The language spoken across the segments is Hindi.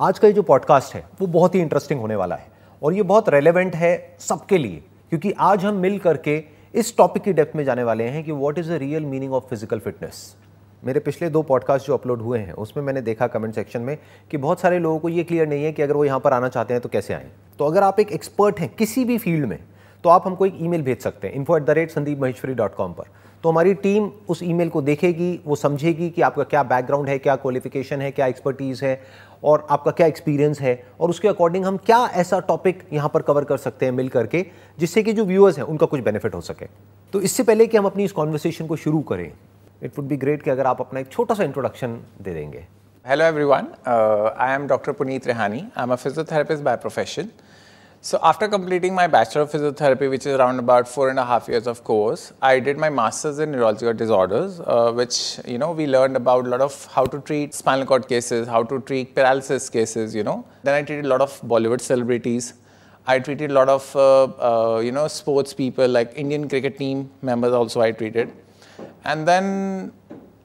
आज का ये जो पॉडकास्ट है, वो बहुत ही इंटरेस्टिंग होने वाला है और ये बहुत रेलेवेंट है सबके लिए, क्योंकि आज हम मिल करके इस टॉपिक की डेप्थ में जाने वाले हैं कि what is the real meaning of physical fitness मेरे पिछले दो पॉडकास्ट जो अपलोड हुए हैं, उसमें मैंने देखा कमेंट सेक्शन में कि बहुत सारे लोगों को ये क्लियर नहीं है कि अगर वो यहाँ पर आना चाहते हैं तो कैसे आएँ। तो अगर आप एक एक्सपर्ट हैं किसी भी फ़ील्ड में तो आप हमको एक ईमेल भेज सकते हैं info at the rate Sandeep Maheshwari dot com पर। तो हमारी टीम उस ईमेल को देखेगी, वो समझेगी कि आपका क्या बैकग्राउंड है, क्या क्वालिफिकेशन है, क्या एक्सपर्टीज़ है और आपका क्या एक्सपीरियंस है? और उसके अकॉर्डिंग हम क्या ऐसा टॉपिक यहाँ पर कवर कर सकते हैं मिल करके, जिससे कि जो व्यूअर्स हैं, उनका कुछ बेनिफिट हो सके। तो इससे पहले कि हम अपनी इस कॉन्वर्सेशन को शुरू करें इट वुड बी ग्रेट कि अगर आप अपना एक छोटा सा इंट्रोडक्शन दे देंगे। Hello every I am doctor Puneet Rehani I am a physiotherapist by profession. So after completing my Bachelor of Physiotherapy, which is around about four and a half years of course, I did my Masters in Neurological Disorders, uh, which, you know, we learned about a lot of how to treat spinal cord cases, how to treat paralysis cases, you know. Then I treated a lot of Bollywood celebrities. I treated a lot of, uh, uh, you know, sports people like Indian cricket team members also I treated. And then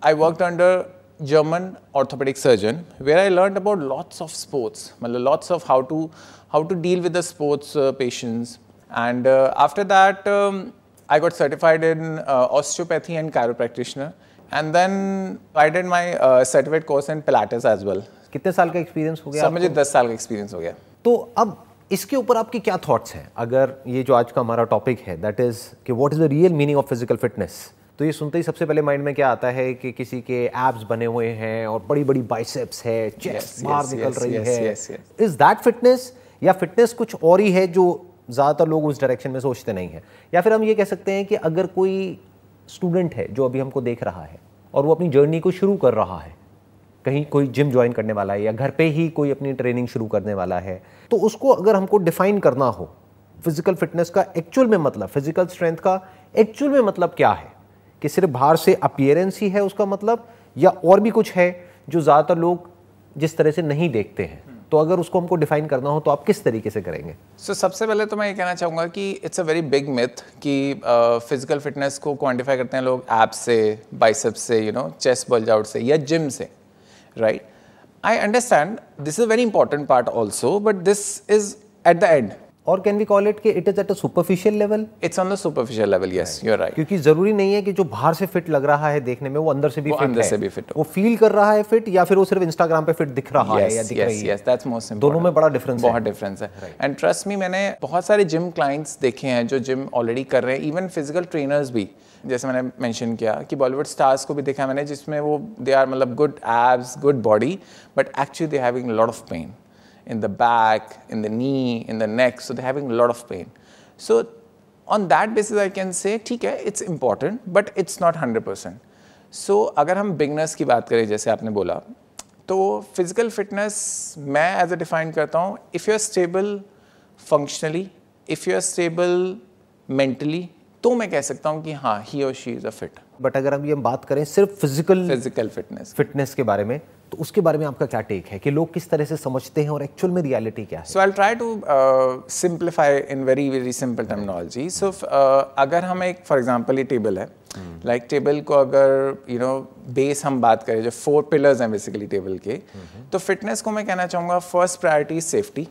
I worked under German orthopedic surgeon where I learned about lots of sports, lots of how to how to deal with the sports uh, patients. And uh, after that, um, I got certified in uh, osteopathy and chiropractitioner. And then I did my uh, certificate course in Pilates as well. कितने साल का एक्सपीरियंस हो गया मुझे 10 साल का एक्सपीरियंस हो गया तो अब इसके ऊपर आपके क्या थॉट्स हैं अगर ये जो आज का हमारा टॉपिक है दैट इज़ कि what is the real meaning of physical fitness तो ये सुनते ही सबसे पहले माइंड में क्या आता है कि किसी के एब्स बने हुए हैं और बड़ी बड़ी बाइसेप्स है चेस्ट बाहर निकल yes, रही yes, है. इज़ दैट फिटनेस या फिटनेस कुछ और ही है जो ज़्यादातर लोग उस डायरेक्शन में सोचते नहीं हैं? या फिर हम ये कह सकते हैं कि अगर कोई स्टूडेंट है जो अभी हमको देख रहा है और वो अपनी जर्नी को शुरू कर रहा है कहीं कोई जिम ज्वाइन करने वाला है या घर पे ही कोई अपनी ट्रेनिंग शुरू करने वाला है तो उसको अगर हमको डिफाइन करना हो फ़िज़िकल फिटनेस का एक्चुअल में मतलब फ़िज़िकल स्ट्रेंथ का एक्चुअल में मतलब क्या है? कि सिर्फ़ बाहर से अपियरेंस ही है उसका मतलब या और भी कुछ है जो ज़्यादातर लोग जिस तरह से नहीं देखते हैं? तो अगर उसको हमको डिफाइन करना हो तो आप किस तरीके से करेंगे? सो so, सबसे पहले तो मैं ये कहना चाहूँगा कि it's a very big myth कि फ़िज़िकल uh, फिटनेस को क्वांटिफाई करते हैं लोग एप्स से बाइसेप्स से you know chest bulge out से या जिम से right I understand this is very important part also but this is at the end और कैन वी कॉल इट कि it is at a superficial level it's on the superficial level yes you are right क्योंकि ज़रूरी नहीं है कि जो बाहर से फिट लग रहा है देखने में वो अंदर से भी वो फिट अंदर है। से भी हो। वो फील कर रहा है फिट या फिर वो सिर्फ़ इंस्टाग्राम पे फिट दिख रहा yes, है या दिख yes रही yes, है। that's most important. दोनों में बड़ा डिफरेंस बहुत डिफरेंस है। एंड ट्रस्ट मी मैंने बहुत सारे जिम क्लाइंट्स देखे हैं जो जिम ऑलरेडी कर रहे हैं इवन फ़िज़िकल ट्रेनर्स भी। जैसे मैंने मेंशन किया कि बॉलीवुड स्टार्स को भी देखा मैंने जिसमें वो दे आर मतलब good abs good body but actually they having lot of pain in the back, in the knee, in the neck, so they're having a lot of pain. So on that basis, I can say, ठीक है, it's important, but it's not 100%. So अगर हम बिगनर्स की बात करें जैसे आपने बोला तो फ़िज़िकल फिटनेस मैं एज अ डिफाइन करता हूँ if you are stable functionally if you are stable mentally तो मैं कह सकता हूँ कि हाँ ही और she is a fit but अगर हम ये बात करें सिर्फ़ फ़िज़िकल फ़िज़िकल फिटनेस फिटनेस के बारे में तो उसके बारे में आपका क्या टेक है कि लोग किस तरह से समझते हैं और एक्चुअल में रियलिटी क्या है? So I'll try to uh, simplify in very very simple terminology. So if, uh, अगर हम एक फॉर एग्जांपल ये टेबल है लाइक like टेबल को अगर यू नो बेस हम बात करें जो फोर पिलर्स हैं बेसिकली टेबल के तो फिटनेस को मैं कहना चाहूँगा first priority safety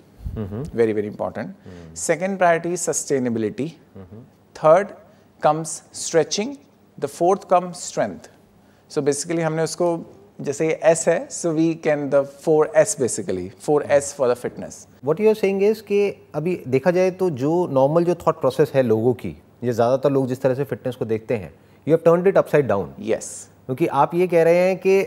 very very important second priority sustainability third comes stretching the fourth come strength so basically हमने उसको जैसे एस है so we can the four S basically four S for the fitness what you are saying is कि अभी देखा जाए तो जो नॉर्मल जो थॉट प्रोसेस है लोगों की ये ज़्यादातर लोग जिस तरह से फिटनेस को देखते हैं you have turned it upside down yes क्योंकि आप ये कह रहे हैं कि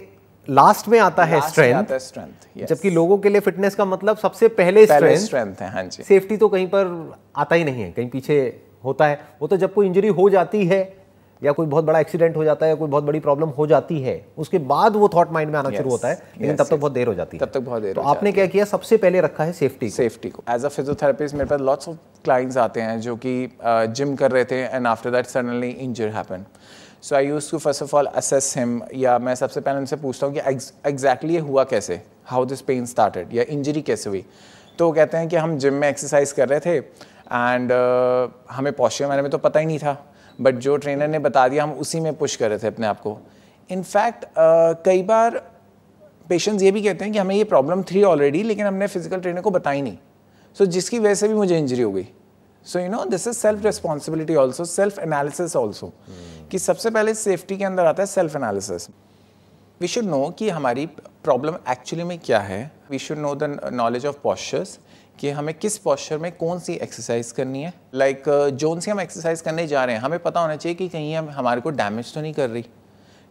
लास्ट में आता है स्ट्रेंथ स्ट्रेंथ जबकि लोगों के लिए फिटनेस का मतलब सबसे पहले पहले स्ट्रेंथ स्ट्रेंथ है हाँ जी. सेफ्टी तो कहीं पर आता ही नहीं है कहीं पीछे होता है. वो तो जब कोई इंजरी हो जाती है या कोई बहुत बड़ा एक्सीडेंट हो जाता है या कोई बहुत बड़ी प्रॉब्लम हो जाती है उसके बाद वो थॉट माइंड में आना शुरू होता है लेकिन yes, तब तक yes. बहुत देर हो जाती है। तब तक बहुत देर तो आपने क्या किया? सबसे पहले रखा है सेफ्टी सेफ्टी को। एज अ फिजियोथेरेपिस्ट मेरे पास लॉट्स ऑफ़ क्लाइंट्स आते हैं जो कि जिम कर रहे थे and after that suddenly injury happen so I use to first of all assess him या मैं सबसे पहले उनसे पूछता हूँ कि एग्जैक्टली ये हुआ कैसे? हाउ दिस पेन स्टार्टेड या इंजरी कैसे हुई? तो वो कहते हैं कि हम जिम में एक्सरसाइज कर रहे थे एंड हमें पॉस्चर मैंने में तो पता ही नहीं था। बट जो ट्रेनर ने बता दिया हम उसी में पुश कर रहे थे अपने आप को। इनफैक्ट कई बार पेशेंट्स ये भी कहते हैं कि हमें ये प्रॉब्लम थी ऑलरेडी लेकिन हमने फ़िज़िकल ट्रेनर को बताई नहीं। सो so, जिसकी वजह से भी मुझे इंजरी हो गई। So you know this is self responsibility also self analysis also कि सबसे पहले सेफ्टी के अंदर आता है self analysis we should know कि हमारी प्रॉब्लम एक्चुअली में क्या है। We should know the knowledge of postures कि हमें किस पॉस्चर में कौन सी एक्सरसाइज करनी है? लाइक like, जोन सी हम एक्सरसाइज करने जा रहे हैं हमें पता होना चाहिए कि कहीं हम हमारे को डैमेज तो नहीं कर रही।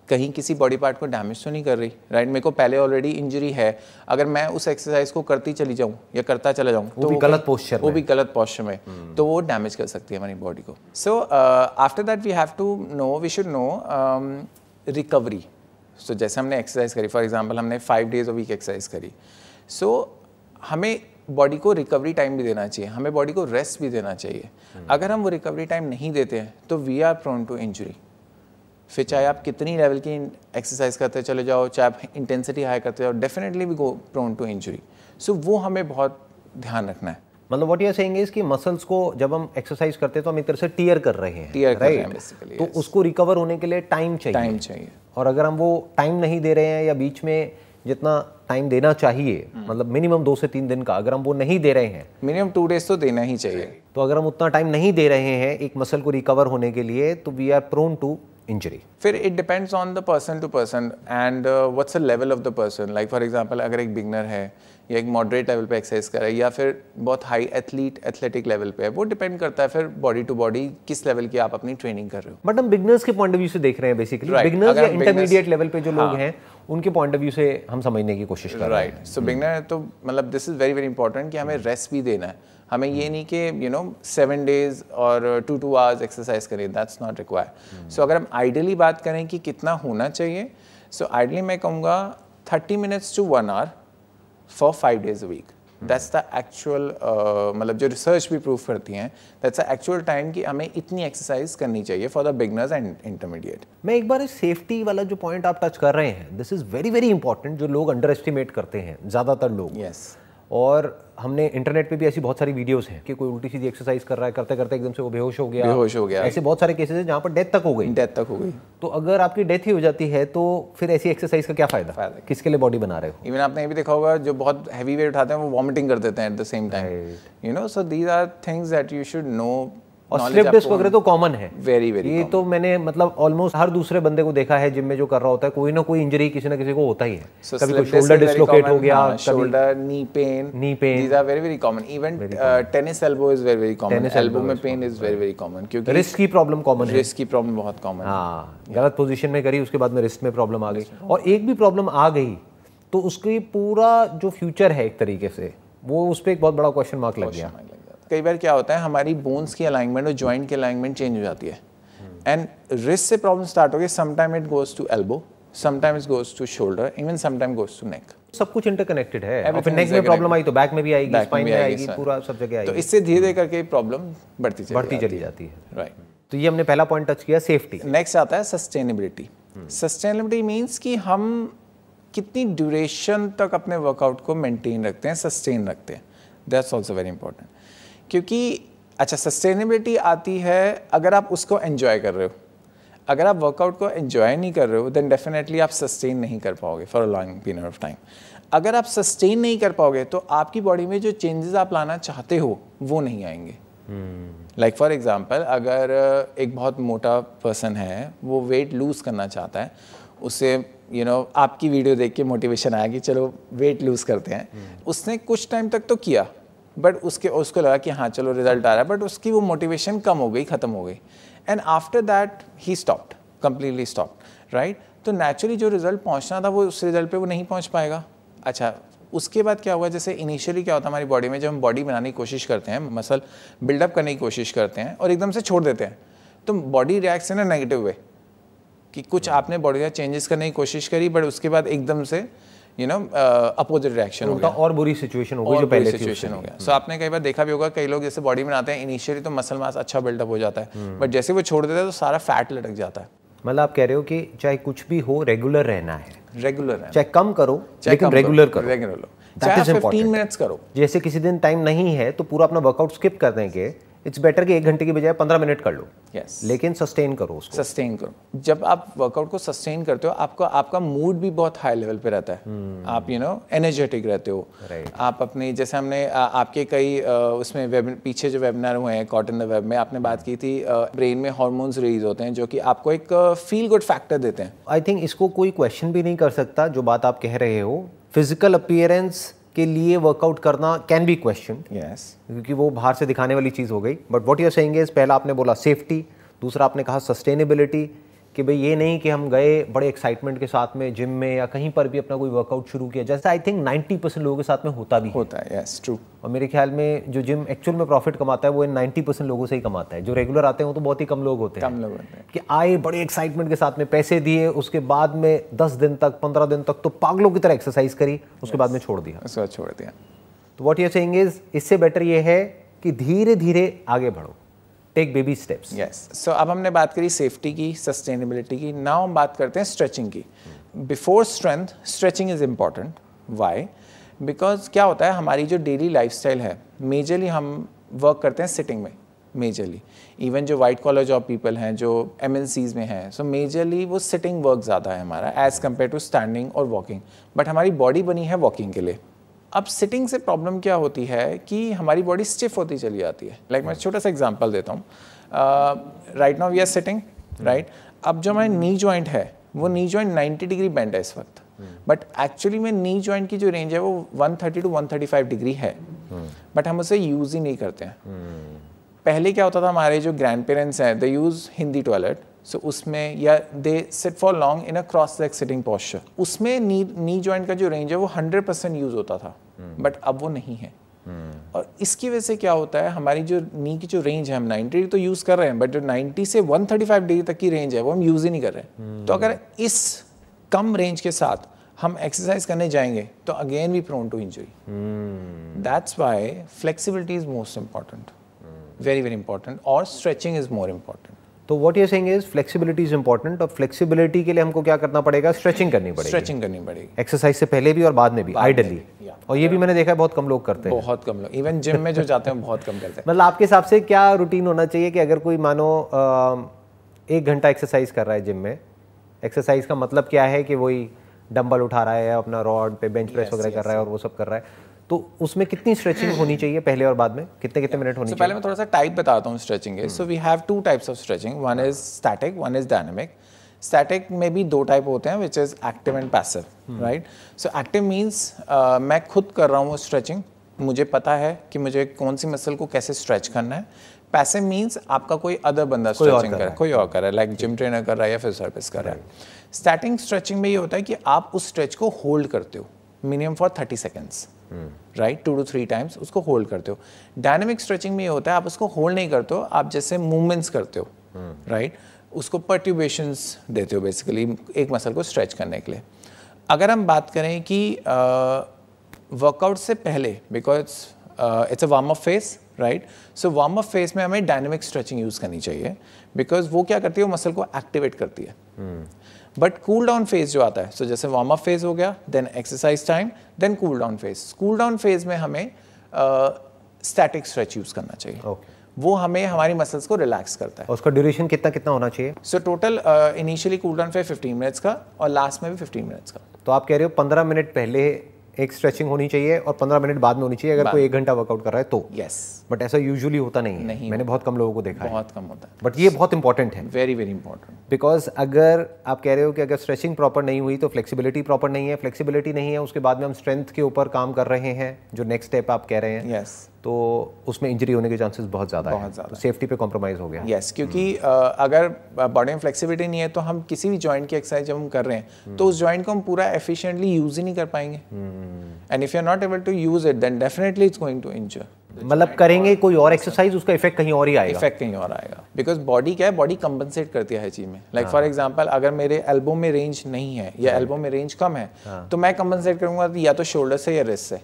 कहीं किसी बॉडी पार्ट को डैमेज तो नहीं कर रही राइट मेरे को पहले ऑलरेडी इंजरी है। अगर मैं उस एक्सरसाइज को करती चली जाऊँ या करता चला जाऊँ तो भी गलत पोस्चर वो भी गलत पोस्चर में hmm. तो वो डैमेज कर सकती है हमारी बॉडी को। So after that we have to know we should know recovery so जैसे हमने एक्सरसाइज करी फॉर एग्ज़ाम्पल हमने five days a week exercise करी। सो so, हमें बॉडी को रिकवरी टाइम भी देना चाहिए हमें बॉडी को रेस्ट भी देना चाहिए। hmm. अगर हम वो रिकवरी टाइम नहीं देते हैं तो we are prone to injury फिर चाहे आप कितनी लेवल की एक्सरसाइज करते चले जाओ चाहे आप इंटेंसिटी हाई करते जाओ definitely we go prone to injury so वो हमें बहुत ध्यान रखना है। मतलब what you are saying is कि मसल्स को जब हम एक्सरसाइज करते हैं तो हम एक तरह से टीयर कर रहे हैं टीयर कर रहे हैं बेसिकली तो yes. उसको रिकवर होने के लिए टाइम चाहिए। टाइम चाहिए। और अगर हम वो टाइम नहीं दे रहे हैं या बीच में जितना टाइम देना चाहिए hmm. मतलब मिनिमम दो से तीन दिन का अगर हम वो नहीं दे रहे हैं। मिनिमम टू डेज़ तो देना ही चाहिए। तो अगर हम उतना टाइम नहीं दे रहे हैं एक मसल को रिकवर होने के लिए तो we are prone to injury फिर it depends on the person to person and what's the level of the person like for example अगर एक बिगनर है या एक मॉडरेट लेवल पे एक्सरसाइज कर रहा है या फिर बहुत हाई एथलीट एथलेटिक लेवल पे है वो डिपेंड करता है फिर बॉडी टू बॉडी किस लेवल की आप अपनी ट्रेनिंग कर रहे हो। बट हम बिगनर्स के पॉइंट ऑफ़ व्यू से देख रहे हैं बेसिकली बिगनर्स या इंटरमीडिएट लेवल पे जो लोग हाँ। उनके पॉइंट ऑफ़ व्यू से हम समझने की कोशिश कर रहे हैं। सो बिगनर तो मतलब this is very very important कि हमें रेस्ट भी देना है। हमें ये नहीं कि यू नो सेवन डेज़ और टू टू आवर्स एक्सरसाइज करें दैट्स नॉट रिक्वायर सो अगर हम आइडियली बात करें कि कितना होना चाहिए सो so आइडियली मैं कहूँगा thirty minutes to one hour for five days a week that's the actual मतलब जो रिसर्च भी प्रूव करती हैं दैट्स द एक्चुअल टाइम कि हमें इतनी एक्सरसाइज करनी चाहिए for the beginners and intermediate मैं एक बार इस सेफ्टी वाला जो पॉइंट आप टच कर रहे हैं this is very very important जो लोग अंडर एस्टिमेट करते हैं ज़्यादातर लोग यस yes. और हमने इंटरनेट पे भी ऐसी बहुत सारी वीडियोस हैं कि कोई उल्टी सीधी एक्सरसाइज कर रहा है करते करते एकदम से वो बेहोश हो गया। बेहोश हो गया। ऐसे बहुत सारे केसेस हैं जहाँ पर डेथ तक हो गई। डेथ तक हो गई। तो अगर आपकी डेथ ही हो जाती है तो फिर ऐसी एक्सरसाइज का क्या फ़ायदा? फ़ायदा किसके लिए बॉडी बना रहे हो? इवन आपने ये भी देखा होगा जो बहुत हैवी वेट उठाते हैं वो वॉमिटिंग कर देते हैं at the same time you know so these are things that you should know और स्लिप डिस्क वगैरह तो कॉमन है। वेरी वेरी ये तो मैंने मतलब ऑलमोस्ट हर दूसरे बंदे को देखा है जिम में जो कर रहा होता है कोई ना कोई इंजरी किसी ना किसी को होता ही है। So कभी कोई शोल्डर डिसलोकेट हो गया shoulder knee pain knee pain these are very very common even tennis elbow is very very common elbow में pain is very very common क्योंकि रिस्क की प्रॉब्लम कॉमन है। रिस्क की प्रॉब्लम बहुत कॉमन हाँ गलत पोजीशन में करी उसके बाद में रिस्क में प्रॉब्लम आ गई। और एक भी प्रॉब्लम आ गई तो उसकी पूरा जो फ्यूचर है एक तरीके से वो उस पर एक बहुत बड़ा क्वेश्चन मार्क लग गया। कई बार क्या होता है हमारी बोन्स की अलाइनमेंट और जॉइंट की अलाइनमेंट चेंज हो जाती है। एंड रिस्ट से प्रॉब्लम स्टार्ट हो गई sometime it goes to elbow sometime it goes to shoulder even sometime goes to neck सब कुछ इंटरकनेक्टेड है। फिर नेक में प्रॉब्लम आई तो बैक में भी आएगी स्पाइन में आएगी पूरा सब जगह आएगी। तो इससे धीरे धीरे करके प्रॉब्लम बढ़ती चली बढ़ती चली जाती है। राइट तो ये हमने पहला पॉइंट टच किया सेफ्टी नेक्स्ट आता है सस्टेनेबिलिटी सस्टेनेबिलिटी मींस कि हम कितनी ड्यूरेशन तक अपने वर्कआउट को मेंटेन रखते हैं सस्टेन रखते हैं। दैट्स आल्सो वेरी इंपॉर्टेंट क्योंकि अच्छा सस्टेनेबिलिटी आती है अगर आप उसको एन्जॉय कर रहे हो। अगर आप वर्कआउट को एन्जॉय नहीं कर रहे हो देन डेफिनेटली आप सस्टेन नहीं कर पाओगे for a long period of time अगर आप सस्टेन नहीं कर पाओगे तो आपकी बॉडी में जो चेंजेस आप लाना चाहते हो वो नहीं आएँगे। लाइक फॉर एग्ज़ाम्पल अगर एक बहुत मोटा पर्सन है वो वेट लूज़ करना चाहता है उसे यू you नो know, आपकी वीडियो देख के मोटिवेशन आया कि चलो वेट लूज़ करते हैं। Hmm. उसने कुछ टाइम तक तो किया। बट उसके उसको लगा कि हाँ चलो रिज़ल्ट आ रहा है बट उसकी वो मोटिवेशन कम हो गई ख़त्म हो गई। And after that he stopped completely stopped right तो नेचुरली जो रिज़ल्ट पहुँचना था वो उस रिज़ल्ट पे वो नहीं पहुँच पाएगा। अच्छा उसके बाद क्या हुआ? जैसे इनिशियली क्या होता है हमारी बॉडी में जब हम बॉडी बनाने की कोशिश करते हैं मसल बिल्डअप करने की कोशिश करते हैं और एकदम से छोड़ देते हैं तो बॉडी रिएक्शन है नेगेटिव वे कि कुछ आपने बॉडी का चेंजेस करने की कोशिश करी बट उसके बाद एकदम से यू नो अपोजिट रिएक्शन हो गया। और बुरी सिचुएशन हो गई जो पहले सिचुएशन हो गया। सो आपने कई बार देखा भी होगा कई लोग जैसे बॉडी बनाते हैं इनिशियली तो मसल मास अच्छा बिल्डअप हो जाता है। But hmm. जैसे वो छोड़ देते हैं तो सारा फैट लटक जाता है। मतलब आप कह रहे हो कि चाहे कुछ भी हो रेगुलर रहना है। रेगुलर है चाहे कम करो लेकिन रेगुलर करो रेगुलर चाहे 15 मिनट्स करो। जैसे किसी दिन टाइम नहीं है तो पूरा अपना वर्कआउट स्किप कर देंगे इट्स बेटर कि एक घंटे की बजाय पंद्रह मिनट कर लो। Yes yes. लेकिन सस्टेन करो उसको। सस्टेन करो। जब आप वर्कआउट को सस्टेन करते हो आपको आपका मूड भी बहुत हाई लेवल पे रहता है। Hmm. आप यू नो एनर्जेटिक रहते हो। Right. आप अपने जैसे हमने आ, आपके कई उसमें वेब पीछे जो वेबिनार हुए हैं कॉटन द वेब में आपने बात की थी ब्रेन में हॉर्मोन्स रिलीज़ होते हैं जो कि आपको एक फील गुड फैक्टर देते हैं। आई थिंक इसको कोई क्वेश्चन भी नहीं कर सकता जो बात आप कह रहे हो। फ़िज़िकल अपीयरेंस के लिए वर्कआउट करना कैन बी क्वेश्चन यस क्योंकि वो बाहर से दिखाने वाली चीज़ हो गई. But what you're saying is पहला आपने बोला सेफ्टी दूसरा आपने कहा सस्टेनेबिलिटी कि भाई ये नहीं कि हम गए बड़े एक्साइटमेंट के साथ में जिम में या कहीं पर भी अपना कोई वर्कआउट शुरू किया। जैसे आई थिंक 90 परसेंट लोगों के साथ में होता भी होता है यस ट्रू और मेरे ख्याल में जो जिम एक्चुअल में प्रॉफिट कमाता है वो इन 90 परसेंट लोगों से ही कमाता है। जो रेगुलर आते हैं वो तो बहुत ही कम लोग होते हैं। कम लोग होते हैं। कि आए बड़े एक्साइटमेंट के साथ में पैसे दिए उसके बाद में 10 दिन तक 15 दिन तक तो पागलों की तरह एक्सरसाइज करी उसके बाद में छोड़ दिया। उसके बाद छोड़ दिया। तो वॉट यू सेइंग इज़ इससे बेटर ये है कि धीरे धीरे आगे बढ़ो। Take baby steps yes so अब हमने बात करी सेफ्टी की सस्टेनेबिलिटी की. नाउ हम बात करते हैं स्ट्रेचिंग की. Before strength stretching is important why because क्या होता है, हमारी जो डेली लाइफस्टाइल है मेजरली हम वर्क करते हैं सिटिंग में मेजरली इवन जो वाइट कॉलर जॉब पीपल हैं, जो एम में हैं सो मेजरली वो सिटिंग वर्क ज़्यादा है हमारा एज़ कंपेयर टू स्टैंडिंग और वॉकिंग बट हमारी बॉडी बनी है वॉकिंग के लिए. अब सिटिंग से प्रॉब्लम क्या होती है कि हमारी बॉडी स्टिफ होती चली जाती है। लाइक like, मैं छोटा सा एग्जांपल देता हूँ। Right now we are sitting right अब जो हमारी नी जॉइंट है वो नी जॉइंट 90 डिग्री बेंड है इस वक्त। बट एक्चुअली में नी जॉइंट की जो रेंज है वो 130 टू 135 डिग्री है। बट हम उसे यूज़ ही नहीं करते हैं। पहले क्या होता था हमारे जो ग्रैंड पेरेंट्स हैं they use Hindi toilet so उसमें या they sit for long in a cross leg sitting posture उसमें नी नी जॉइंट का जो रेंज है वो 100 परसेंट यूज़ होता था। बट अब वो नहीं है। और इसकी वजह से क्या होता है हमारी जो नी की जो रेंज है हम 90 डिग्री तो यूज़ कर रहे हैं बट जो 90 से 135 डिग्री तक की रेंज है वो हम यूज़ ही नहीं कर रहे तो अगर इस कम रेंज के साथ हम एक्सरसाइज करने जाएँगे तो again we prone to injury that's why flexibility is most important very very important और स्ट्रेचिंग इज़ मोर इंपॉर्टेंट तो what you saying is flexibility is important और फ्लेक्सिबिलिटी के लिए हमको क्या करना पड़ेगा? स्ट्रेचिंग करनी पड़ेगी। स्ट्रेचिंग करनी पड़ेगी। एक्सरसाइज से पहले भी और बाद में भी आइडली और ये भी मैंने देखा है बहुत कम लोग करते हैं। बहुत कम लोग। इवन जिम में जो जाते हैं बहुत कम करते हैं। मतलब आपके हिसाब से क्या रूटीन होना चाहिए कि अगर कोई मानो एक घंटा एक्सरसाइज कर रहा है जिम में एक्सरसाइज का मतलब क्या है कि वही डंबल उठा रहा है अपना रॉड पे बेंच प्रेस वगैरह कर रहा है और वो सब कर रहा है? तो उसमें कितनी स्ट्रेचिंग होनी चाहिए पहले और बाद में? कितने कितने मिनट होनी तो पहले मैं थोड़ा सा टाइप बताता हूँ स्ट्रेचिंग के। So we have two types of stretching one is static one is dynamic static में भी दो टाइप होते हैं which is active and passive right so active means मैं खुद कर रहा हूँ स्ट्रेचिंग मुझे पता है कि मुझे कौन सी मसल को कैसे स्ट्रेच करना है। पैसिव मीन्स आपका कोई अदर बंदा स्ट्रेचिंग कर कर रहा है। कोई और कर रहा है लाइक जिम ट्रेनर कर रहा है या फिर सर्विस कर रहा है। स्टैटिंग स्ट्रेचिंग में ये होता है कि आप उस स्ट्रेच को होल्ड करते हो minimum for thirty seconds right two to three times उसको होल्ड करते हो। डायनेमिक स्ट्रेचिंग में ये होता है, आप उसको होल्ड नहीं करते हो, आप जैसे मूवमेंट्स करते हो राइट right? उसको पर्ट्यूबेशंस देते हो बेसिकली एक मसल को स्ट्रेच करने के लिए। अगर हम बात करें कि वर्कआउट से पहले because it's a warm up phase right so warm up phase में हमें डायनेमिक स्ट्रेचिंग यूज़ करनी चाहिए बिकॉज़ वो क्या करती है, वो मसल को एक्टिवेट करती है। बट कूल डाउन फ़ेज़ जो आता है सो so जैसे वार्म अप फ़ेज़ हो गया then exercise time then cool down phase cool down phase में हमें स्टैटिक स्ट्रेच यूज़ करना चाहिए। ओके वो हमें हमारी मसल्स को रिलैक्स करता है। उसका ड्यूरेशन कितना कितना होना चाहिए? So total initially cool down phase 15 minutes का और लास्ट में भी 15 मिनट्स का। तो आप कह रहे हो पंद्रह मिनट पहले एक स्ट्रेचिंग होनी चाहिए और पंद्रह मिनट बाद में होनी चाहिए अगर कोई एक घंटा वर्कआउट कर रहा है तो? यस बट ऐसा यूजुअली होता नहीं है। नहीं मैंने बहुत कम लोगों को देखा है। बहुत कम होता है। बट ये बहुत इंपॉर्टेंट है। वेरी वेरी इंपॉर्टेंट बिकॉज़ अगर आप कह रहे हो कि अगर स्ट्रेचिंग प्रॉपर नहीं हुई तो फ्लेक्सिबिलिटी प्रॉपर नहीं है। फ्लेक्सिबिलिटी नहीं है उसके बाद में हम स्ट्रेंथ के ऊपर काम कर रहे हैं जो नेक्स्ट स्टेप आप कह रहे हैं। यस तो उसमें इंजरी होने के चांसेस बहुत ज़्यादा बहुत है ज़्यादा तो सेफ्टी पे कॉम्प्रोमाइज़ हो गया। यस क्योंकि अ, अगर बॉडी में फ्लेक्सिबिलिटी नहीं है तो हम किसी भी जॉइंट की एक्सरसाइज जब हम कर रहे हैं तो उस जॉइंट को हम पूरा एफिशिएंटली यूज़ ही नहीं कर पाएँगे। And if you are not able to use it then definitely it's going to injure मतलब करेंगे कोई और एक्सरसाइज उसका इफ़ेक्ट कहीं और ही आएगा। इफ़ेक्ट कहीं और आएगा। बिकॉज़ बॉडी क्या है? बॉडी कंपनसेट करती है हर चीज़ में। लाइक फॉर एग्जांपल अगर मेरे एल्बो में रेंज नहीं है या एल्बो में रेंज कम है तो मैं कंपनसेट करूँगा या तो शोल्डर से या रिस्ट से।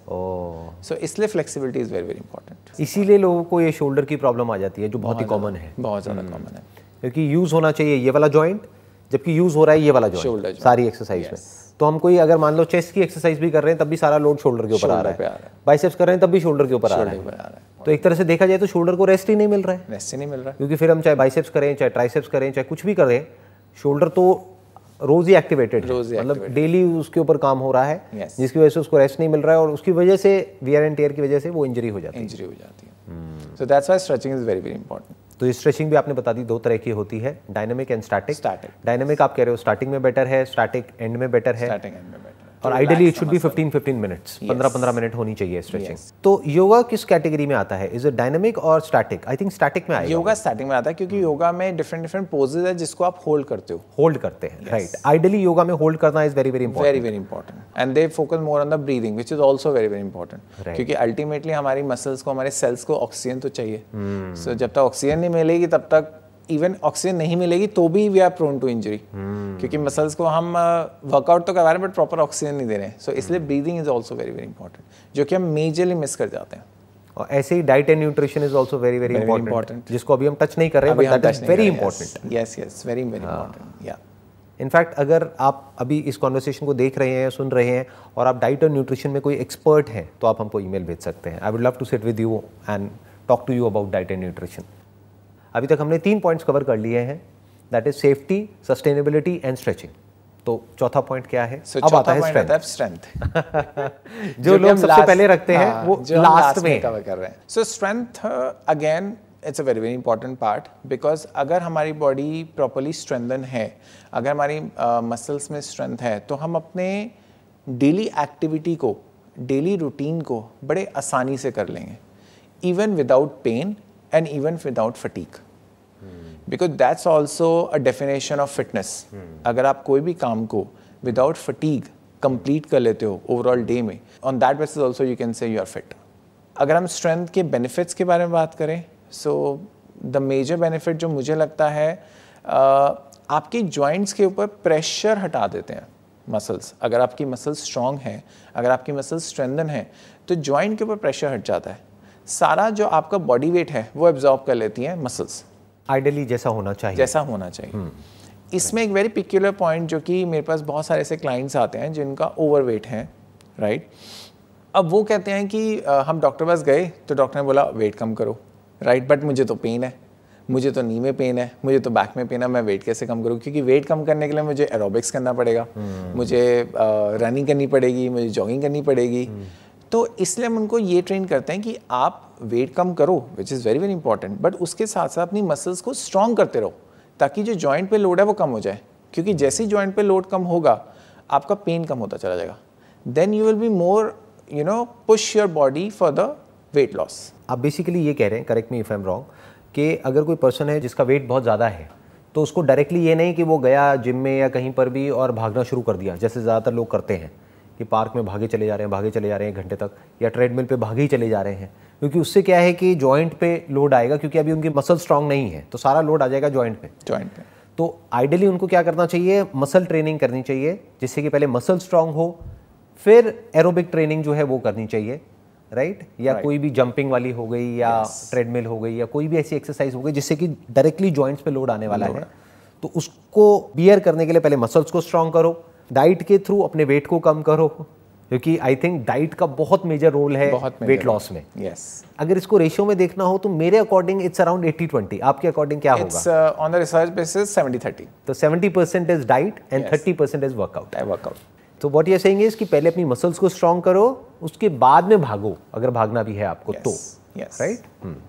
सो इसलिए flexibility is very very important इसीलिए लोगों को ये शोल्डर की प्रॉब्लम आ जाती है जो बहुत ही कॉमन है। बहुत ज़्यादा कॉमन है। क्योंकि यूज़ होना चाहिए ये वाला जॉइंट जबकि यूज़ हो रहा है ये वाला जॉइंट सारी एक्सरसाइज में। तो हम कोई अगर मान लो चेस्ट की एक्सरसाइज भी कर रहे हैं तब भी सारा लोड शोल्डर के ऊपर आ रहा है। बाइसेप्स कर रहे हैं तब भी शोल्डर के ऊपर आ रहा है। तो एक तरह से देखा जाए तो शोल्डर को रेस्ट ही नहीं मिल रहा है। रेस्ट ही नहीं मिल रहा। क्योंकि फिर हम चाहे बाइसेप्स करें चाहे ट्राइसेप्स करें चाहे कुछ भी करें शोल्डर तो रोज ही। एक्टिवेटेड मतलब डेली उसके ऊपर काम हो रहा है Yes. जिसकी वजह से उसको रेस्ट नहीं मिल रहा है और उसकी वजह से वियर एंड टेयर की वजह से वो इंजरी हो जाती है। इंजरी हो जाती है। So that's why stretching is very very important तो ये स्ट्रेचिंग भी आपने बता दी दो तरह की होती है dynamic and static static dynamic आप कह रहे हो स्टार्टिंग में बेटर है स्टैटिक एंड में बेटर है। स्टार्टिंग एंड में और ideally it should be 15 15 minutes 15 15 minute होनी चाहिए स्ट्रेचिंग तो योगा किस कैटेगरी में आता है? इज़ इट डायनेमिक और स्टैटिक आई थिंक स्टैटिक में आएगा। योगा स्टार्टिंग में आता है क्योंकि योगा में डिफरेंट डिफरेंट पोजेज है जिसको आप होल्ड करते हो। होल्ड करते हैं राइट आइडियली योगा में होल्ड करना is very very important very very important and they focus more on the breathing which is also very very important क्योंकि अल्टीमेटली हमारी मसल्स को हमारे सेल्स को ऑक्सीजन तो चाहिए। सो जब तक ऑक्सीजन नहीं मिलेगी तब तक इवन ऑक्सीजन नहीं मिलेगी तो भी we are prone to injury क्योंकि मसल्स को हम वर्कआउट तो करवा रहे हैं बट प्रॉपर ऑक्सीजन नहीं दे रहे हैं. सो इसलिए breathing is also very very important जो कि हम मेजरली मिस कर जाते हैं. और ऐसे ही diet and nutrition is also very very important जिसको अभी हम टच नहीं कर रहे अभी बट वेरी हैं। Important Yes, yes, very very important. Yeah. In fact अगर आप अभी इस कॉन्वर्सेशन को देख रहे हैं सुन रहे हैं और आप डाइट और न्यूट्रिशन में कोई एक्सपर्ट हैं तो आप हमको ईमेल भेज सकते हैं. I would love to sit with you and talk to you about diet and nutrition अभी तक हमने तीन पॉइंट्स कवर कर लिए हैं that is safety sustainability and stretching तो चौथा पॉइंट क्या है? So अब आता है स्ट्रेंथ है strength. जो लोग सबसे पहले रखते हैं हाँ, वो लास्ट में कवर कर रहे हैं. So strength again it's a very very important part because अगर हमारी बॉडी प्रॉपरली स्ट्रेंथन है अगर हमारी मसल्स में स्ट्रेंथ है तो हम अपने डेली एक्टिविटी को डेली रूटीन को बड़े आसानी से कर लेंगे. Even without pain and even without fatigue because that's also a definition of fitness अगर आप कोई भी काम को विदाउट फटीग कंप्लीट कर लेते हो ओवरऑल डे में on that basis also you can say you are fit अगर हम स्ट्रेंथ के बेनिफिट्स के बारे में बात करें सो द मेजर बेनिफिट जो मुझे लगता है आपके जॉइंट्स के ऊपर प्रेशर हटा देते हैं मसल्स अगर आपकी मसल्स स्ट्रांग हैं अगर आपकी मसल्स स्ट्रेंदन है तो जॉइंट के ऊपर प्रेशर हट जाता है सारा जो आपका बॉडी वेट है वो एब्जॉर्ब कर लेती हैं मसल्स आइडियली जैसा होना चाहिए। जैसा होना चाहिए। इसमें एक वेरी पिक्यूलर पॉइंट जो कि मेरे पास बहुत सारे ऐसे क्लाइंट्स आते हैं जिनका ओवर वेट है राइट अब वो कहते हैं कि हम डॉक्टर पास गए तो डॉक्टर ने बोला वेट कम करो राइट बट मुझे तो पेन है। मुझे तो नी में पेन है। मुझे तो बैक में पेन है। मैं वेट कैसे कम करूँ? क्योंकि वेट कम करने के लिए मुझे एरोबिक्स करना पड़ेगा। मुझे रनिंग करनी पड़ेगी मुझे जॉगिंग करनी पड़ेगी। तो इसलिए हम उनको ये ट्रेन करते हैं कि आप वेट कम करो which is very very important but उसके साथ साथ अपनी मसल्स को स्ट्रॉन्ग करते रहो, ताकि जो जॉइंट पे लोड है वो कम हो जाए। क्योंकि जैसे ही जॉइंट पे लोड कम होगा, आपका पेन कम होता चला जाएगा। Then you will be more you know push your body for the weight loss आप बेसिकली ये कह रहे हैं correct me if I am wrong कि अगर कोई पर्सन है जिसका वेट बहुत ज़्यादा है तो उसको डायरेक्टली ये नहीं कि वो गया जिम में या कहीं पर भी और भागना शुरू कर दिया, जैसे ज़्यादातर लोग करते हैं। कि पार्क में भागे चले जा रहे हैं भागे चले जा रहे हैं घंटे तक या ट्रेडमिल पे भागे ही चले जा रहे हैं क्योंकि उससे क्या है कि जॉइंट पे लोड आएगा क्योंकि अभी उनकी मसल स्ट्रांग नहीं है तो सारा लोड आ जाएगा जॉइंट पे जॉइंट पे तो आइडियली उनको क्या करना चाहिए मसल ट्रेनिंग करनी चाहिए जिससे कि पहले मसल स्ट्रांग हो फिर एरोबिक ट्रेनिंग जो है वो करनी चाहिए राइट right? या right. कोई भी जंपिंग वाली हो गई या yes. ट्रेडमिल हो गई या कोई भी ऐसी एक्सरसाइज हो गई जिससे कि डायरेक्टली जॉइंट्स पे लोड आने वाला है तो उसको बियर करने के लिए पहले मसल्स को स्ट्रांग करो डाइट के थ्रू अपने वेट को कम करो क्योंकि आई थिंक डाइट का बहुत मेजर रोल है वेट लॉस में। Yes yes. अगर इसको रेशियो में देखना हो तो मेरे अकॉर्डिंग इट्स अराउंड 80 20 आपके अकॉर्डिंग क्या होगा? It's on the research basis 70 30 तो 70 percent is diet and Yes. 30 percent is workout I workout तो वॉट यूर सेइंग इज़ कि पहले अपनी मसल्स को स्ट्रांग करो उसके बाद में भागो अगर भागना भी है आपको yes. तो। यस राइट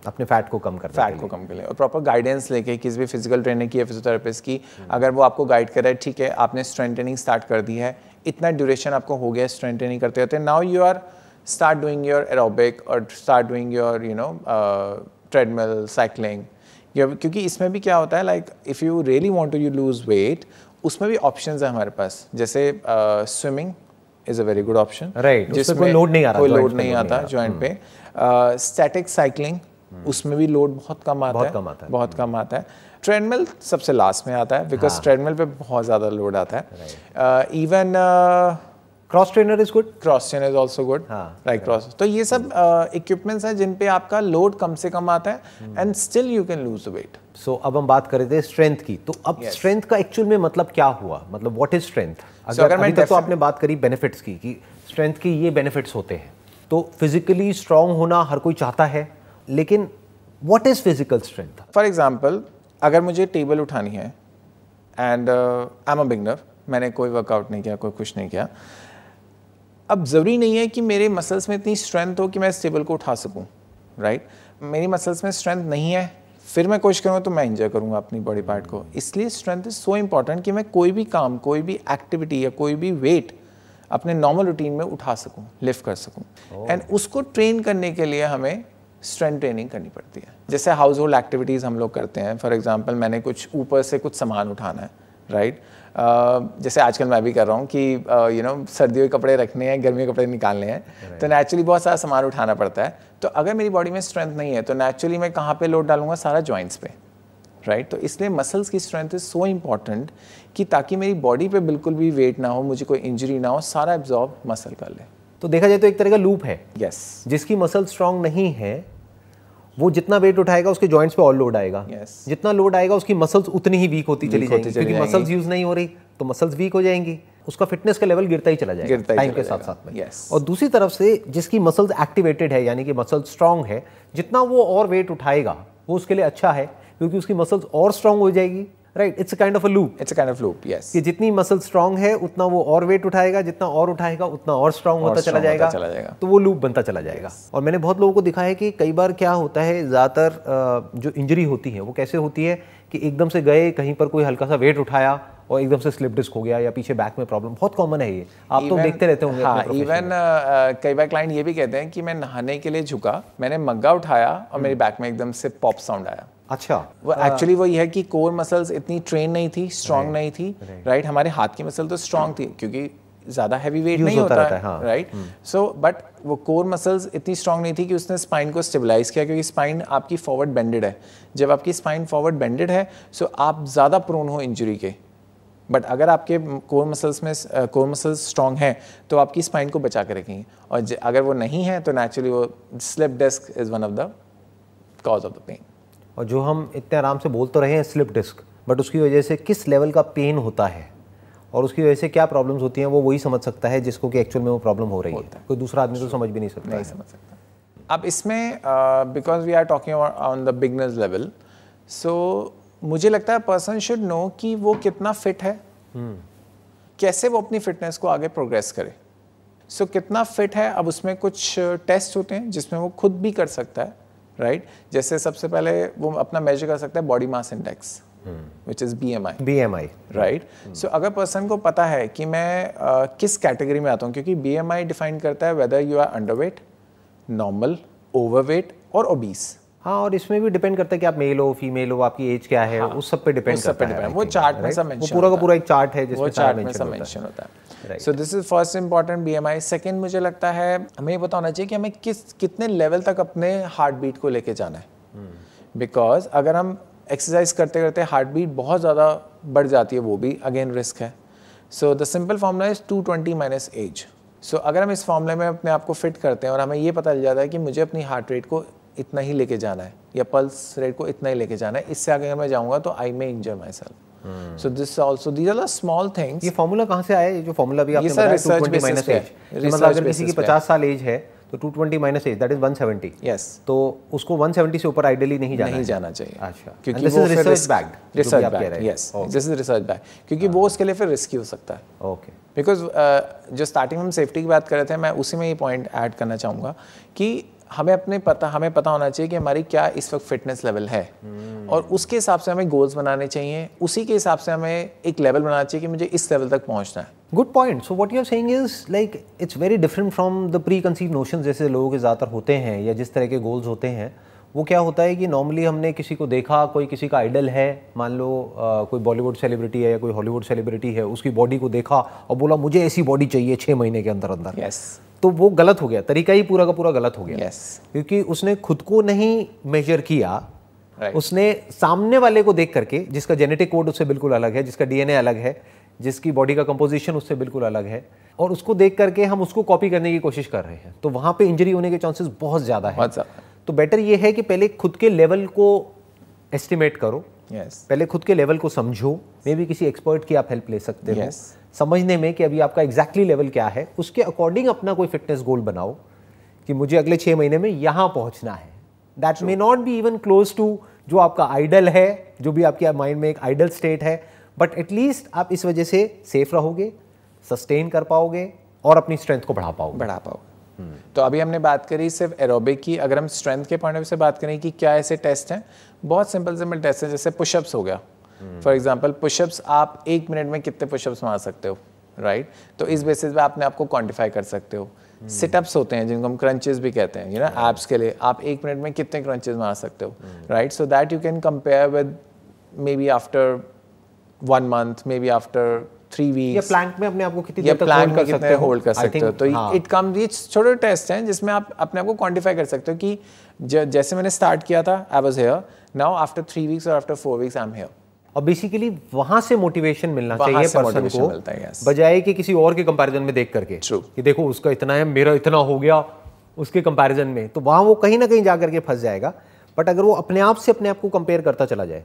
अपने फैट को कम करना फैट को कम कर ले और प्रॉपर गाइडेंस लेके किसी भी फ़िज़िकल ट्रेनर की या फिजियोथेरेपिस्ट की अगर वो आपको गाइड कर रहा है ठीक है आपने स्ट्रेंथ ट्रेनिंग स्टार्ट कर दी है इतना ड्यूरेशन आपको हो गया स्ट्रेंथ ट्रेनिंग करते होते now you are start doing your aerobic और start doing your you know treadmill cycling क्योंकि इसमें भी क्या होता है like if you really want to you lose weight उसमें भी ऑप्शंस है हमारे पास। जैसे swimming is a very good option right उसमें कोई load नहीं आ रहा, कोई लोड नहीं आता जॉइंट पे। स्टैटिक साइकिलिंग उसमें भी लोड बहुत कम आता बहुत है कम आता है। बहुत कम आता है। ट्रेडमिल सबसे लास्ट में आता है बिकॉज़ ट्रेडमिल पे बहुत ज़्यादा लोड आता है। Even cross trainer is good cross chain is also good हाँ, लाइक क्रॉस तो ये सब इक्विपमेंट्स हैं जिन पे आपका लोड कम से कम आता है and still you can lose weight so अब हम बात कर रहे थे स्ट्रेंथ की। तो अब Yes. स्ट्रेंथ का एक्चुअल में मतलब क्या हुआ? मतलब व्हाट इज़ स्ट्रेंथ अगर, तक तो आपने बात करी बेनिफिट्स की कि स्ट्रेंथ की ये बेनिफिट्स होते हैं। तो फिजिकली स्ट्रांग होना हर कोई चाहता है, लेकिन what is physical strength for example अगर मुझे टेबल उठानी है and I am a beginner मैंने कोई वर्कआउट नहीं किया, कोई कुछ नहीं किया, अब ज़रूरी नहीं है कि मेरे मसल्स में इतनी स्ट्रेंथ हो कि मैं इस टेबल को उठा सकूँ राइट right? मेरी मसल्स में स्ट्रेंथ नहीं है, फिर मैं कोशिश करूँगा तो मैं इंजॉय करूँगा अपनी बॉडी पार्ट को इसलिए स्ट्रेंथ इज़ सो इंपॉर्टेंट कि मैं कोई भी काम, कोई भी एक्टिविटी या कोई भी वेट अपने नॉर्मल रूटीन में उठा सकूँ लिफ्ट कर सकूँ एंड oh. उसको ट्रेन करने के लिए हमें स्ट्रेंथ ट्रेनिंग करनी पड़ती है जैसे हाउस होल्ड एक्टिविटीज़ हम लोग करते हैं फॉर एग्ज़ाम्पल मैंने कुछ ऊपर से कुछ सामान उठाना है राइट right? uh, जैसे आजकल मैं भी कर रहा हूँ कि यू नो सर्दियों के कपड़े रखने हैं गर्मी के कपड़े निकालने हैं right. तो नेचुरली बहुत सारा सामान उठाना पड़ता है तो अगर मेरी बॉडी में स्ट्रेंथ नहीं है तो नेचुरली मैं कहाँ पे लोड डालूँगा सारा जॉइंट्स पे राइट तो इसलिए मसल्स की स्ट्रेंथ इज़ सो इंपॉर्टेंट कि ताकि मेरी बॉडी पे बिल्कुल भी वेट ना हो मुझे कोई इंजरी ना हो सारा एब्जॉर्ब मसल कर ले। तो देखा जाए तो एक तरह का लूप है। Yes yes. जिसकी मसल स्ट्रांग नहीं है वो जितना वेट उठाएगा उसके जॉइंट्स पे और लोड आएगा। Yes. जितना लोड आएगा उसकी मसल्स उतनी ही वीक होती चली जाएँगी। क्योंकि मसल्स यूज़ नहीं हो रही तो मसल्स वीक हो जाएँगी। उसका फिटनेस का लेवल गिरता ही चला जाएगा टाइम के साथ साथ में। Yes. और दूसरी तरफ़ से जिसकी मसल्स एक्टिवेटेड है यानी कि मसल स्ट्रांग है जितना वो और वेट उठाएगा वो उसके लिए अच्छा है। क्योंकि उसकी मसल्स और स्ट्रांग हो जाएगी right it's kind of a loop it's kind of loop yes कि जितनी मसल स्ट्रांग है उतना वो और वेट उठाएगा जितना और उठाएगा उतना और स्ट्रांग होता चला जाएगा। चला जाएगा। तो वो लूप बनता चला जाएगा। yes. और मैंने बहुत लोगों को दिखा है कि कई बार क्या होता है ज़्यादातर जो इंजरी होती है वो कैसे होती है कि एकदम से गए कहीं पर कोई हल्का सा वेट उठाया और एकदम से स्लिप डिस्क हो गया या पीछे बैक में प्रॉब्लम बहुत कॉमन है ये। आप even, तो देखते रहते होंगे हाँ इवन uh, कई बार क्लाइंट ये भी कहते हैं कि मैं नहाने के लिए झुका मैंने मग्गा उठाया और मेरी बैक में एकदम से पॉप साउंड आया। अच्छा। वो एक्चुअली वो ये है कि कोर मसल्स इतनी ट्रेन नहीं थी स्ट्रांग नहीं थी राइट हमारे हाथ की मसल तो स्ट्रांग थी क्योंकि ज़्यादा हैवी वेट नहीं होता, होता है राइट सो बट वो कोर मसल्स इतनी स्ट्रांग नहीं थी कि उसने स्पाइन को स्टेबलाइज किया क्योंकि स्पाइन आपकी फॉरवर्ड बेंडेड है। जब आपकी स्पाइन फॉरवर्ड बेंडेड है सो आप ज़्यादा प्रोन हो इंजरी के। बट अगर आपके कोर मसल्स में कोर मसल्स स्ट्रांग हैं तो आपकी स्पाइन को बचा के रखेंगे। और अगर वो नहीं है तो नेचुरली वो slip disc is one of the cause of the pain और जो हम इतने आराम से बोल तो रहे हैं स्लिप डिस्क बट उसकी वजह से किस लेवल का पेन होता है और उसकी वजह से क्या प्रॉब्लम्स होती हैं वो वही समझ सकता है जिसको कि एक्चुअल में वो प्रॉब्लम हो रही है। कोई दूसरा आदमी तो समझ भी नहीं सकता नहीं समझ सकता। अब इसमें because we are talking on the beginners level so मुझे लगता है पर्सन शुड नो कि वो कितना फिट है। hmm. कैसे वो अपनी फिटनेस को आगे प्रोग्रेस करे। सो so, कितना फिट है अब उसमें कुछ टेस्ट होते हैं जिसमें वो खुद भी कर सकता है। Right right? जैसे सबसे पहले वो अपना मेजर कर सकता है body mass index which is B M I B M I right so अगर पर्सन को पता है कि मैं uh, किस कैटेगरी में आता हूँ क्योंकि बी एम आई डिफाइन करता है whether you are underweight normal overweight और ओबीस हाँ और इसमें भी डिपेंड करता है कि आप मेल हो फीमेल हो आपकी एज क्या है हाँ, उस सब पे डिपेंड करता है वो चार्ट में सब मेंशन पूरा का पूरा एक चार्ट है जिसमें चार्ट में सब मेंशन होता है। So this is first important BMI second मुझे लगता है हमें ये पता होना चाहिए कि हमें किस कितने लेवल तक अपने हार्ट बीट को लेके जाना है। Because hmm. अगर हम एक्सरसाइज करते करते हार्ट बीट बहुत ज़्यादा बढ़ जाती है वो भी अगेन रिस्क है। So the simple formula is two twenty minus age so अगर हम इस फॉर्मूले में अपने आप को फिट करते हैं और हमें ये पता चल जाता है कि मुझे अपनी हार्ट रेट को इतना ही लेके जाना है या पल्स रेट को इतना ही लेके जाना है इससे आगे अगर मैं जाऊँगा तो I may injure myself so this also these are small things ये फॉर्मूला कहाँ से आया? ये जो फॉर्मूला भी आपने बताया 220 माइनस एज मतलब अगर किसी की 50 साल एज है तो 220 minus age that is 170 yes तो उसको 170 से ऊपर आइडियली नहीं जाना नहीं जाना चाहिए। अच्छा। क्योंकि this is research backed research backed yes this is research back क्योंकि वो उसके लिए फिर रिस्की हो सकता है। ओके बिकॉज़ जो स्टार्टिंग में हम सेफ्टी की बात कर रहे थे मैं उसी में ये पॉइंट ऐड करना चाहूँगा कि हमें अपने पता हमें पता होना चाहिए कि हमारी क्या इस वक्त फिटनेस लेवल है। hmm. और उसके हिसाब से हमें गोल्स बनाने चाहिए उसी के हिसाब से हमें एक लेवल बनाना चाहिए कि मुझे इस लेवल तक पहुँचना है। Good point so what you're saying is like it's very different from the pre conceive notion जैसे लोगों के ज़्यादातर होते हैं या जिस तरह के गोल्स होते हैं। वो क्या होता है कि नॉर्मली हमने किसी को देखा कोई किसी का आइडल है मान लो आ, कोई बॉलीवुड सेलिब्रिटी है या कोई हॉलीवुड सेलिब्रिटी है उसकी बॉडी को देखा और बोला मुझे ऐसी बॉडी चाहिए छः महीने के अंदर अंदर yes. तो वो गलत हो गया तरीका ही पूरा का पूरा गलत हो गया। Yes. क्योंकि उसने खुद को नहीं मेजर किया right. उसने सामने वाले को देख करके जिसका जेनेटिक कोड उससे बिल्कुल अलग है जिसका डीएनए अलग है जिसकी बॉडी का कंपोजिशन उससे बिल्कुल अलग है और उसको देख करके हम उसको कॉपी करने की कोशिश कर रहे हैं। तो वहाँ पे इंजरी होने के चांसेस बहुत ज़्यादा है। तो बेटर ये है कि पहले खुद के लेवल को एस्टिमेट करो। Yes. पहले खुद के लेवल को समझो। मे भी किसी एक्सपर्ट की आप हेल्प ले सकते हो। समझने में कि अभी आपका एग्जैक्टली लेवल क्या है उसके अकॉर्डिंग अपना कोई फिटनेस गोल बनाओ कि मुझे अगले छः महीने में यहाँ पहुँचना है। That may not be even close to जो आपका आइडल है जो भी आपके माइंड में एक आइडल स्टेट है बट एटलीस्ट आप इस वजह से सेफ़ रहोगे सस्टेन कर पाओगे और अपनी स्ट्रेंथ को बढ़ा पाओगे। बढ़ा पाओगे। तो अभी हमने बात करी सिर्फ़ एरोबिक की। अगर हम स्ट्रेंथ के पॉइंट ऑफ़ से बात करें कि क्या ऐसे टेस्ट हैं बहुत सिंपल सिंपल टेस्ट हैं जैसे पुशअप्स हो गया। फॉर एग्ज़ाम्पल पुशअप्स आप एक मिनट में कितने पुशअप्स मार सकते हो राइट right? तो इस बेसिस पे आपने आपको क्वांटिफाई कर सकते हो। सिटअप्स होते हैं जिनको हम क्रंचेस भी कहते हैं यू नो एप्स के लिए आप एक मिनट में कितने क्रंचेस मार सकते हो right so that you can compare with maybe after one month maybe after three week या प्लैंक में अपने आप को कितनी देर तक होल्ड कर सकते हो होल्ड कर सकते हो। तो इट कम ये छोटे टेस्ट हैं जिसमें आप अपने आप को क्वांटिफाई कर सकते हो कि जैसे मैंने स्टार्ट किया था I was here now after three weeks और after four weeks I am here और बेसिकली वहाँ से मोटिवेशन मिलना चाहिए पर्सन को बजाय कि किसी और के कंपैरिजन में देख करके True. कि देखो उसका इतना है मेरा इतना हो गया उसके कंपैरिजन में तो वहाँ वो कहीं ना कहीं जा करके फंस जाएगा बट अगर वो अपने आप से अपने आप को कंपेयर करता चला जाए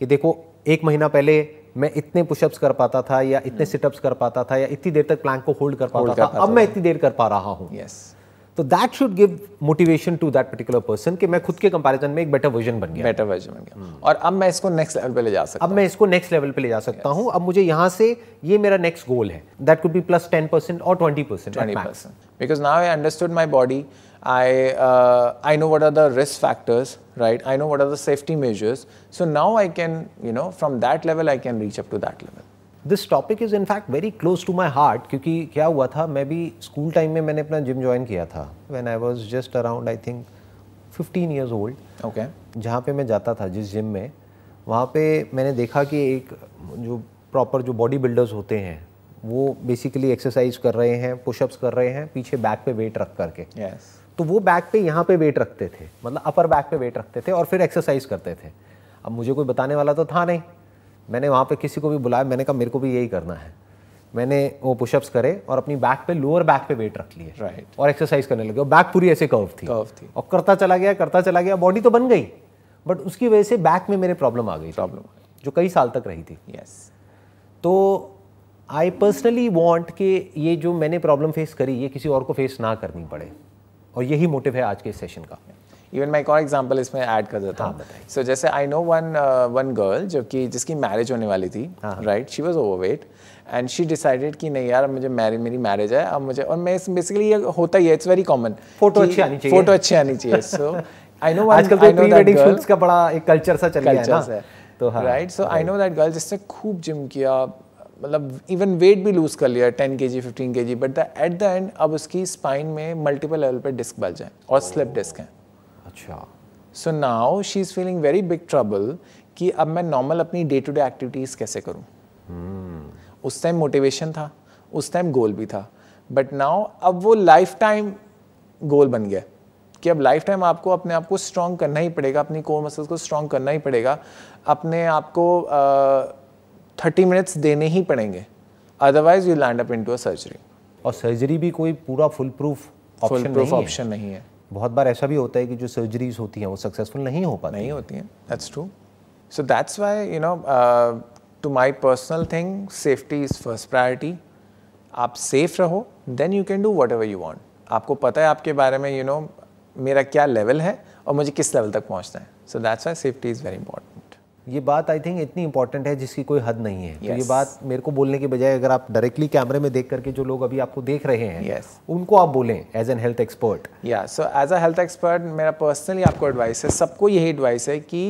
कि देखो एक महीना पहले मैं इतने पुशअप्स कर पाता था या इतने सिटअप्स कर पाता था या इतनी देर तक प्लैंक को होल्ड कर पाता था अब मैं इतनी देर कर पा रहा हूँ yes. तो that should give motivation to that particular person कि मैं खुद के कंपैरिजन में एक बेटर वर्जन बन गया बेटर वर्जन बन गया और अब मैं इसको नेक्स्ट लेवल पे ले जा सकता अब मैं इसको नेक्स्ट लेवल पे ले जा सकता yes. हूँ अब मुझे यहाँ से ये मेरा नेक्स्ट गोल है that could be plus ten percent और twenty percent twenty percent because now I understood my body I uh, I know what are the risk factors, right? I know what are the safety measures. So now I can, you know, from that level I can reach up to that level. This topic is in fact very close to my heart क्योंकि क्या हुआ था मैं भी स्कूल टाइम में मैंने अपना जिम ज्वाइन किया था। When I was just around I think fifteen years old okay जहाँ पे मैं जाता था जिस जिम में वहाँ पे मैंने देखा कि एक जो प्रॉपर जो बॉडी बिल्डर्स होते हैं वो बेसिकली एक्सरसाइज कर रहे हैं पुशअप्स कर रहे हैं पीछे बैक पे वेट रख करके। Yes. तो वो बैक पे यहाँ पे वेट रखते थे मतलब अपर बैक पे वेट रखते थे और फिर एक्सरसाइज करते थे। अब मुझे कोई बताने वाला तो था नहीं। मैंने वहाँ पे किसी को भी बुलाया मैंने कहा मेरे को भी यही करना है। मैंने वो पुशअप्स करे और अपनी बैक पे लोअर बैक पे वेट रख लिए right. और एक्सरसाइज करने लगे। और बैक पूरी ऐसे कर्व थी। कर्व थी। और करता चला गया करता चला गया बॉडी तो बन गई। बट उसकी वजह से बैक में मेरे प्रॉब्लम आ गई प्रॉब्लम जो कई साल तक रही थी। Yes yes. तो आई पर्सनली वॉन्ट कि ये जो मैंने प्रॉब्लम फेस करी ये किसी और को फेस ना करनी पड़े। और यही मोटिव है आज के सेशन का। इवन मैं एक और एग्ज़ाम्पल इसमें ऐड कर देता हूँ। सो जैसे I know one one girl जो कि जिसकी मैरिज होने वाली थी right she was overweight and she decided कि नहीं यार मुझे मैरिज मेरी मैरिज है अब मुझे और मैं बेसिकली ये होता ही है इट्स वेरी कॉमन फ़ोटो अच्छी आनी चाहिए। फ़ोटो अच्छी आनी चाहिए। सो आई नो आजकल तो प्री वेडिंग शूट्स का बड़ा एक कल्चर सा चल गया है ना। तो right so I know that girl जिसने खूब जिम किया मतलब इवन वेट भी लूज कर लिया ten K G fifteen K G but the at the end अब उसकी स्पाइन में मल्टीपल लेवल पर डिस्क बल जाए और स्लिप डिस्क है। अच्छा। So now she is feeling very big trouble कि अब मैं नॉर्मल अपनी डे टू डे एक्टिविटीज़ कैसे करूँ? hmm. उस टाइम मोटिवेशन था उस टाइम गोल भी था। बट नाउ अब वो लाइफ टाइम गोल बन गया। कि अब लाइफ टाइम आपको अपने आप को स्ट्रॉन्ग करना ही पड़ेगा अपनी कोर मसल्स को स्ट्रॉन्ग करना ही पड़ेगा। अपने आप को थर्टी मिनट्स देने ही पड़ेंगे। Otherwise you land up into a surgery और सर्जरी भी कोई पूरा full proof full proof option नहीं है। बहुत बार ऐसा भी होता है कि जो सर्जरीज होती हैं वो सक्सेसफुल नहीं हो पाती नहीं होती हैं। That's true so that's why you know to my personal thing safety is first priority आप सेफ़ रहो then you can do whatever you want आपको पता है आपके बारे में यू you नो know, मेरा क्या लेवल है और मुझे किस लेवल तक पहुँचना है। So that's why safety is very important ये बात आई थिंक इतनी इंपॉर्टेंट है जिसकी कोई हद नहीं है yes. तो ये बात मेरे को बोलने के बजाय अगर आप डायरेक्टली कैमरे में देख करके जो लोग अभी आपको देख रहे हैं yes. उनको आप बोलें एज एन हेल्थ एक्सपर्ट या so as a health expert मेरा पर्सनली आपको एडवाइस है सबको यही एडवाइस है कि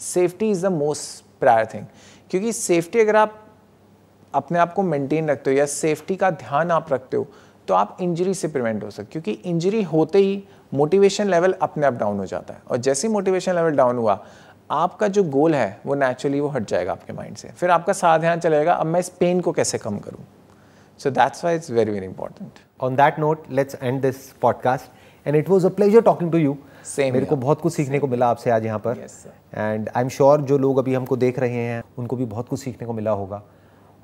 safety is the most prior thing क्योंकि सेफ्टी अगर आप अपने आप को मेंटेन रखते हो या सेफ्टी का ध्यान आप रखते हो तो आप इंजरी से प्रिवेंट हो सकते क्योंकि इंजरी होते ही मोटिवेशन लेवल अपने आप डाउन हो जाता है और जैसे ही मोटिवेशन लेवल डाउन हुआ आपका जो गोल है वो नेचुरली वो हट जाएगा आपके माइंड से। फिर आपका साथ ध्यान चलेगा अब मैं इस पेन को कैसे कम करूँ? So that's why it's very very important on that note let's end this podcast and it was a pleasure talking to you same मेरे को बहुत कुछ सीखने को मिला आपसे आज यहाँ पर। एंड आई एम श्योर जो लोग अभी हमको देख रहे हैं उनको भी बहुत कुछ सीखने को मिला होगा।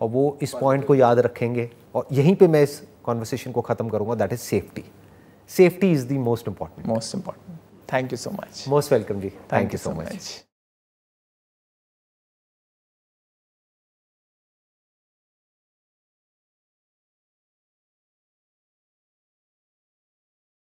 और वो इस पॉइंट को याद रखेंगे। और यहीं पे मैं इस कॉन्वर्सेशन को ख़त्म करूँगा। That is safety safety is the most important most important thank you so much most welcome ji. Thank you so much